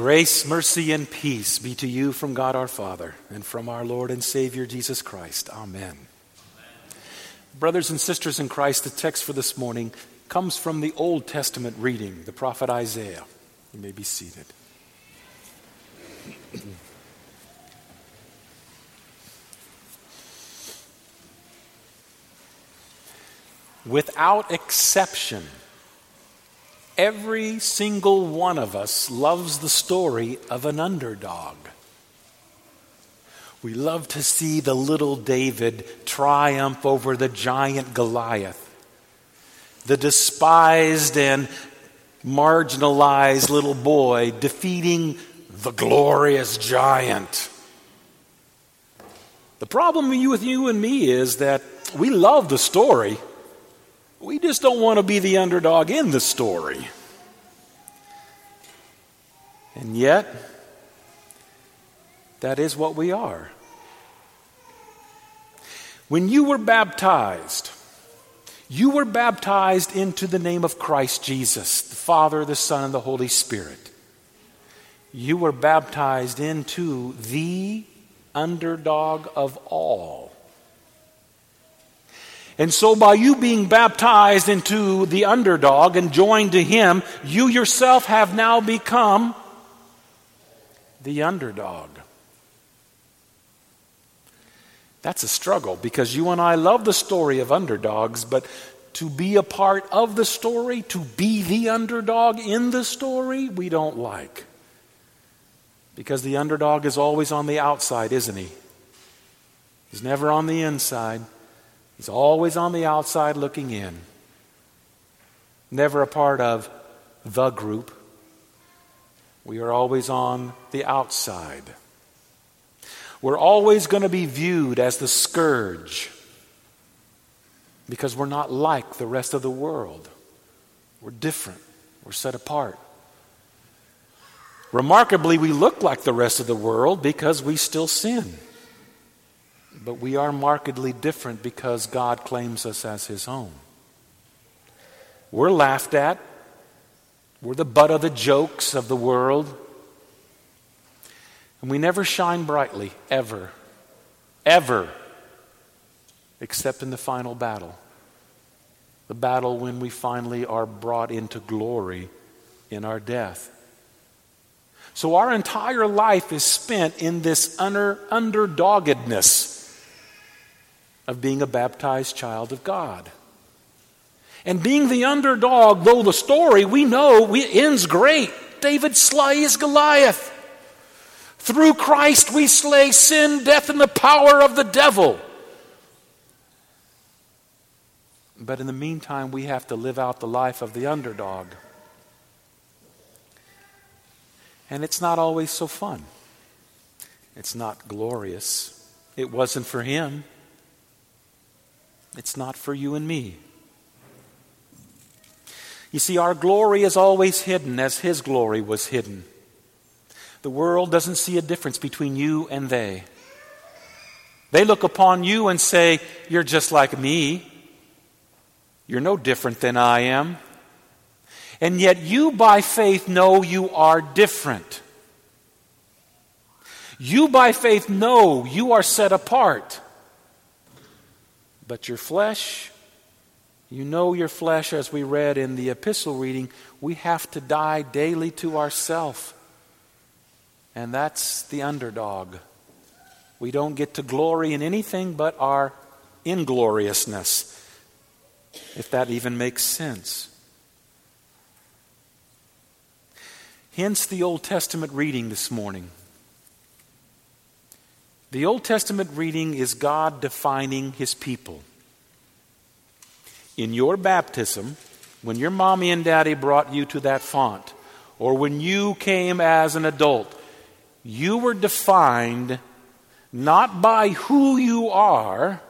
Grace, mercy, and peace be to you from God our Father and from our Lord and Savior Jesus Christ. Amen. Amen. Brothers and sisters in Christ, the text for this morning comes from the Old Testament reading, the prophet Isaiah. You may be seated. Without exception, every single one of us loves the story of an underdog. We love to see the little David triumph over the giant Goliath, the despised and marginalized little boy defeating the glorious giant. The problem with you and me is that we love the story we just don't want to be the underdog in the story. And yet, that is what we are. When you were baptized, you were baptized into the name of Christ Jesus, the Father, the Son, and the Holy Spirit. You were baptized into the underdog of all. And so, by you being baptized into the underdog and joined to him, you yourself have now become the underdog. That's a struggle because you and I love the story of underdogs, but to be a part of the story, to be the underdog in the story, we don't like. Because the underdog is always on the outside, isn't he? He's never on the inside. He's always on the outside looking in, never a part of the group. We are always on the outside. We're always going to be viewed as the scourge because we're not like the rest of the world. We're different, we're set apart. Remarkably, we look like the rest of the world because we still sin. But we are markedly different because God claims us as His own. We're laughed at, we're the butt of the jokes of the world. And we never shine brightly, ever. Ever. Except in the final battle. The battle when we finally are brought into glory in our death. So our entire life is spent in this under, underdoggedness of being a baptized child of God. And being the underdog, though the story we know we, ends great. David slays Goliath. Through Christ we slay sin, death, and the power of the devil. But in the meantime, we have to live out the life of the underdog. And it's not always so fun. It's not glorious. It wasn't for him. It's not for you and me. You see, our glory is always hidden as His glory was hidden. The world doesn't see a difference between you and they. They look upon you and say, You're just like me. You're no different than I am. And yet, you by faith know you are different. You by faith know you are set apart. But your flesh, you know your flesh, as we read in the epistle reading, we have to die daily to ourself. And that's the underdog. We don't get to glory in anything but our ingloriousness, if that even makes sense. Hence the Old Testament reading this morning. The Old Testament reading is God defining his people. In your baptism, when your mommy and daddy brought you to that font, or when you came as an adult, you were defined not by who you are,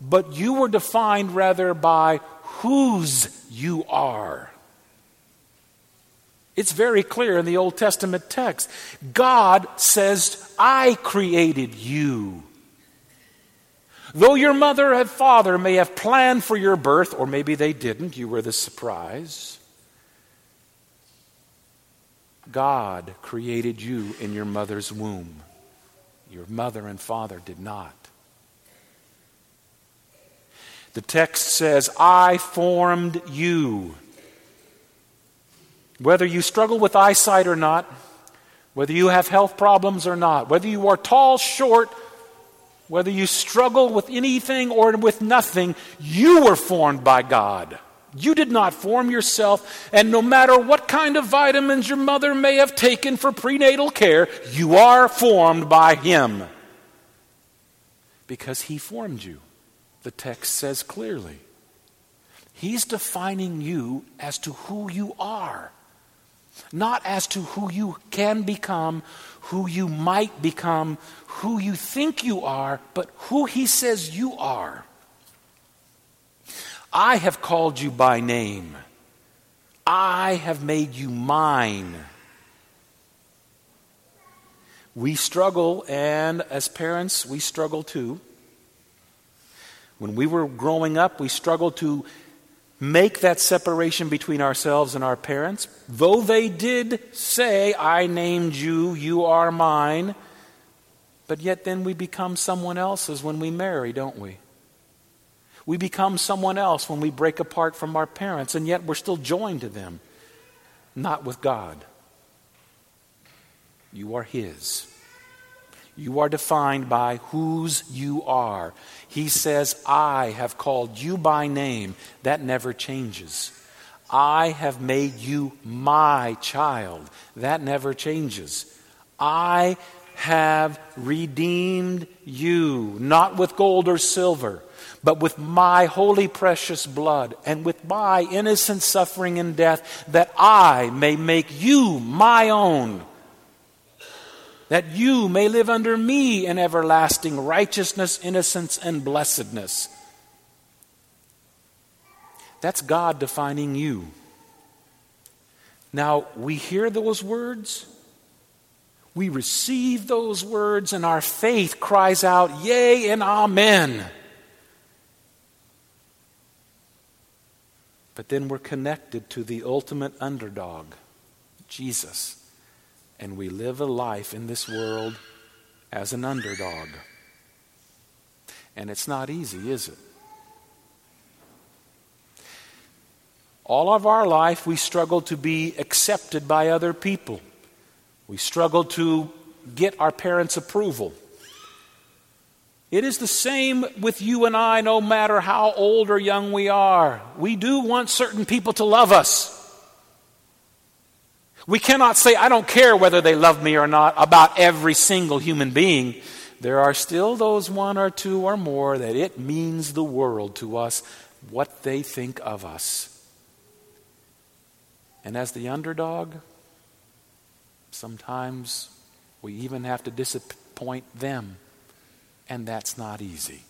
but you were defined rather by whose you are. It's very clear in the Old Testament text. God says, I created you. Though your mother and father may have planned for your birth, or maybe they didn't, you were the surprise. God created you in your mother's womb. Your mother and father did not. The text says, I formed you. Whether you struggle with eyesight or not, whether you have health problems or not, whether you are tall, short, whether you struggle with anything or with nothing, you were formed by God. You did not form yourself, and no matter what kind of vitamins your mother may have taken for prenatal care, you are formed by Him. Because He formed you, the text says clearly. He's defining you as to who you are not as to who you can become, who you might become, who you think you are, but who He says you are. I have called you by name. I have made you mine. We struggle, and as parents, we struggle too. When we were growing up, we struggled to make that separation between ourselves and our parents. Though they did say, I named you, you are mine, but yet then we become someone else's when we marry, don't we? We become someone else when we break apart from our parents, and yet we're still joined to them, not with God. You are His. You are defined by whose you are. He says, I have called you by name. That never changes. I have made you my child. That never changes. I have redeemed you, not with gold or silver, but with my holy precious blood and with my innocent suffering and death, that I may make you my own that you may live under me in everlasting righteousness, innocence, and blessedness. That's God defining you. Now, we hear those words, we receive those words, and our faith cries out, Yea and Amen. But then we're connected to the ultimate underdog, Jesus and we live a life in this world as an underdog. And it's not easy, is it? All of our life, we struggle to be accepted by other people. We struggle to get our parents' approval. It is the same with you and I, no matter how old or young we are. We do want certain people to love us. We cannot say, I don't care whether they love me or not, about every single human being. There are still those one or two or more that it means the world to us what they think of us. And as the underdog, sometimes we even have to disappoint them, and that's not easy.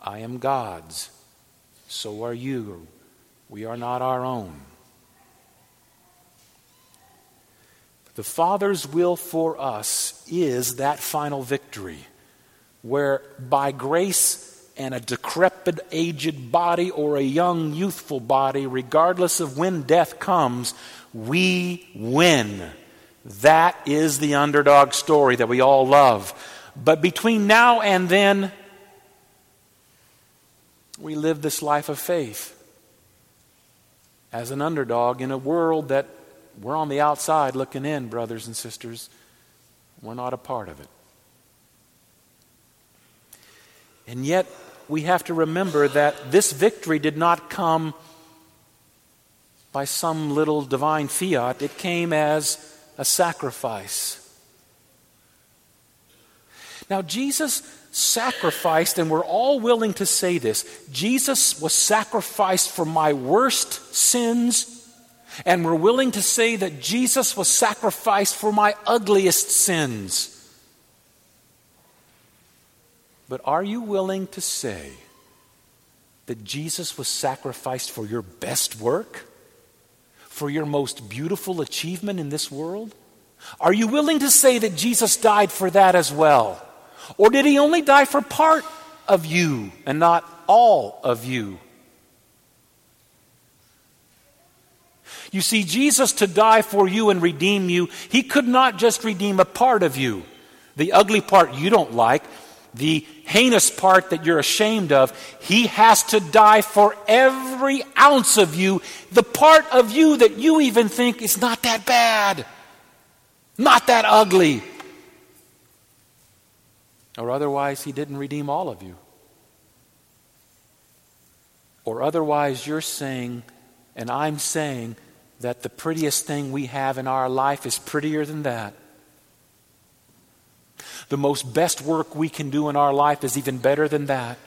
I am God's, so are you. We are not our own. But The Father's will for us is that final victory, where by grace and a decrepit, aged body or a young, youthful body, regardless of when death comes, we win. That is the underdog story that we all love. But between now and then, we live this life of faith as an underdog in a world that we're on the outside looking in, brothers and sisters. We're not a part of it. And yet, we have to remember that this victory did not come by some little divine fiat, it came as a sacrifice. Now, Jesus sacrificed, and we're all willing to say this Jesus was sacrificed for my worst sins, and we're willing to say that Jesus was sacrificed for my ugliest sins. But are you willing to say that Jesus was sacrificed for your best work? For your most beautiful achievement in this world? Are you willing to say that Jesus died for that as well? Or did he only die for part of you and not all of you? You see, Jesus to die for you and redeem you, he could not just redeem a part of you. The ugly part you don't like, the heinous part that you're ashamed of, he has to die for every ounce of you, the part of you that you even think is not that bad, not that ugly. Or otherwise, he didn't redeem all of you. Or otherwise, you're saying, and I'm saying, that the prettiest thing we have in our life is prettier than that. The most best work we can do in our life is even better than that.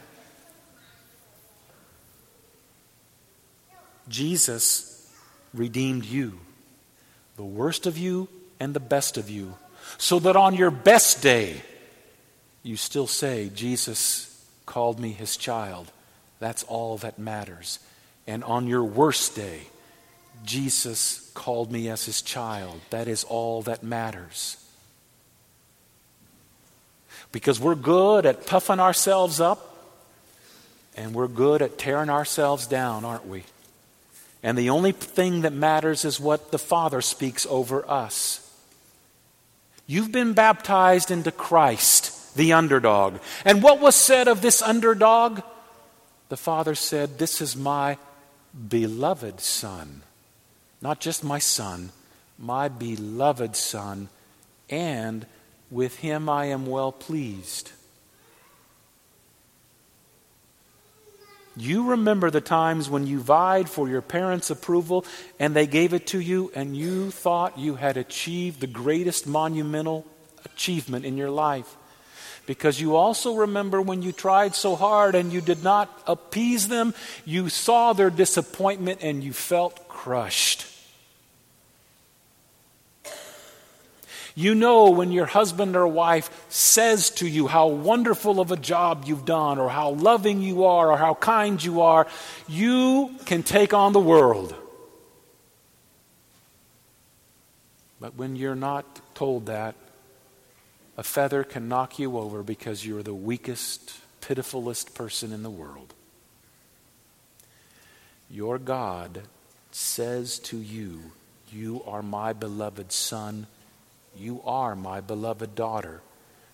Jesus redeemed you, the worst of you and the best of you, so that on your best day, you still say, Jesus called me his child. That's all that matters. And on your worst day, Jesus called me as his child. That is all that matters. Because we're good at puffing ourselves up and we're good at tearing ourselves down, aren't we? And the only thing that matters is what the Father speaks over us. You've been baptized into Christ, the underdog. And what was said of this underdog? The Father said, This is my beloved Son not just my son, my beloved son, and with him I am well pleased. You remember the times when you vied for your parents' approval and they gave it to you, and you thought you had achieved the greatest monumental achievement in your life. Because you also remember when you tried so hard and you did not appease them, you saw their disappointment and you felt crushed. You know when your husband or wife says to you how wonderful of a job you've done, or how loving you are, or how kind you are, you can take on the world. But when you're not told that, a feather can knock you over because you're the weakest, pitifulest person in the world. Your God says to you, You are my beloved Son. You are my beloved daughter.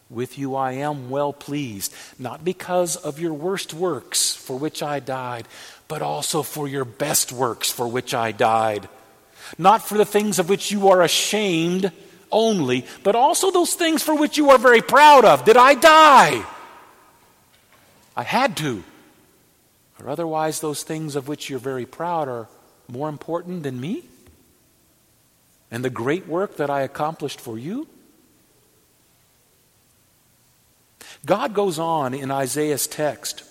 With you I am well pleased, not because of your worst works for which I died, but also for your best works for which I died. Not for the things of which you are ashamed only, but also those things for which you are very proud of. Did I die? I had to. Or otherwise, those things of which you're very proud are more important than me and the great work that I accomplished for you? God goes on in Isaiah's text,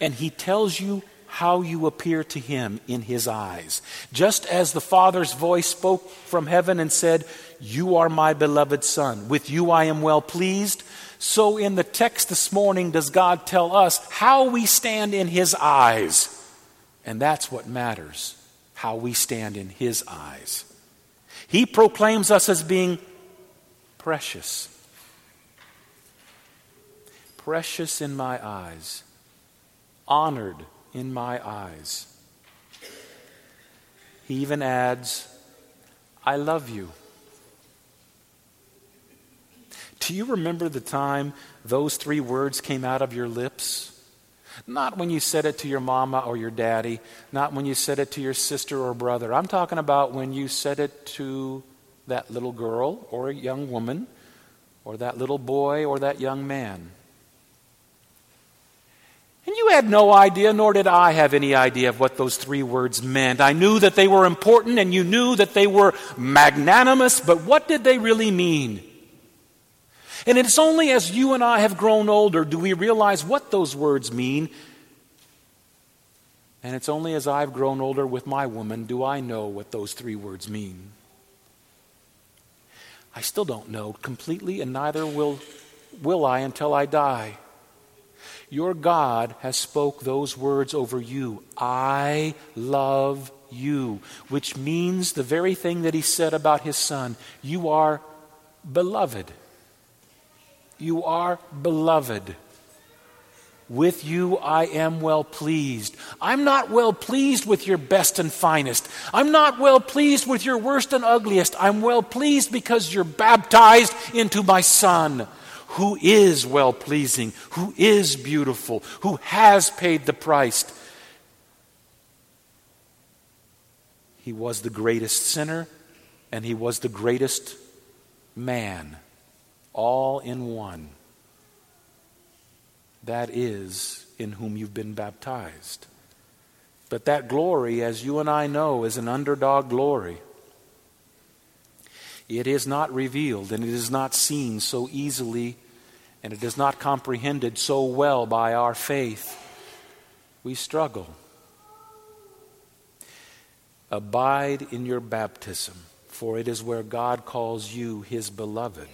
and he tells you how you appear to him in his eyes. Just as the Father's voice spoke from heaven and said, You are my beloved Son, with you I am well pleased. So in the text this morning, does God tell us how we stand in his eyes? And that's what matters, how we stand in his eyes. He proclaims us as being precious. Precious in my eyes, honored in my eyes. He even adds, I love you. Do you remember the time those three words came out of your lips? Not when you said it to your mama or your daddy, not when you said it to your sister or brother. I'm talking about when you said it to that little girl or a young woman or that little boy or that young man. And you had no idea, nor did I have any idea of what those three words meant. I knew that they were important and you knew that they were magnanimous, but what did they really mean? And it's only as you and I have grown older do we realize what those words mean. And it's only as I've grown older with my woman do I know what those three words mean. I still don't know completely, and neither will, will I until I die. Your God has spoke those words over you. I love you, which means the very thing that he said about his son. You are beloved. You are beloved. With you I am well pleased. I'm not well pleased with your best and finest. I'm not well pleased with your worst and ugliest. I'm well pleased because you're baptized into my Son, who is well pleasing, who is beautiful, who has paid the price. He was the greatest sinner and he was the greatest man, all in one that is in whom you've been baptized. But that glory, as you and I know, is an underdog glory. It is not revealed and it is not seen so easily and it is not comprehended so well by our faith. We struggle. Abide in your baptism, for it is where God calls you his beloved.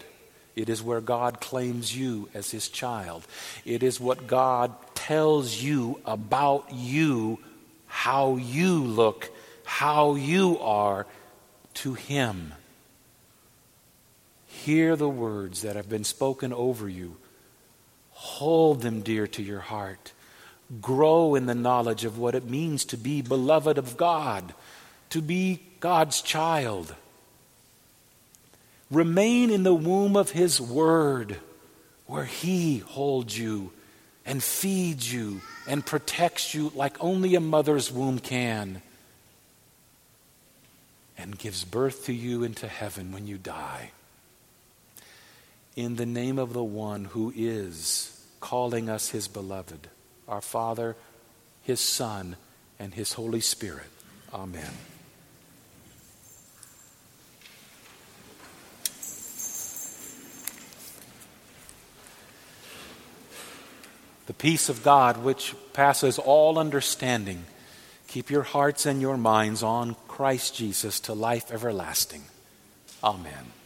It is where God claims you as his child. It is what God tells you about you, how you look, how you are to him. Hear the words that have been spoken over you. Hold them dear to your heart. Grow in the knowledge of what it means to be beloved of God, to be God's child. Remain in the womb of His Word, where He holds you and feeds you and protects you like only a mother's womb can, and gives birth to you into heaven when you die. In the name of the one who is calling us His beloved, our Father, His Son, and His Holy Spirit. Amen. The peace of God, which passes all understanding, keep your hearts and your minds on Christ Jesus to life everlasting. Amen.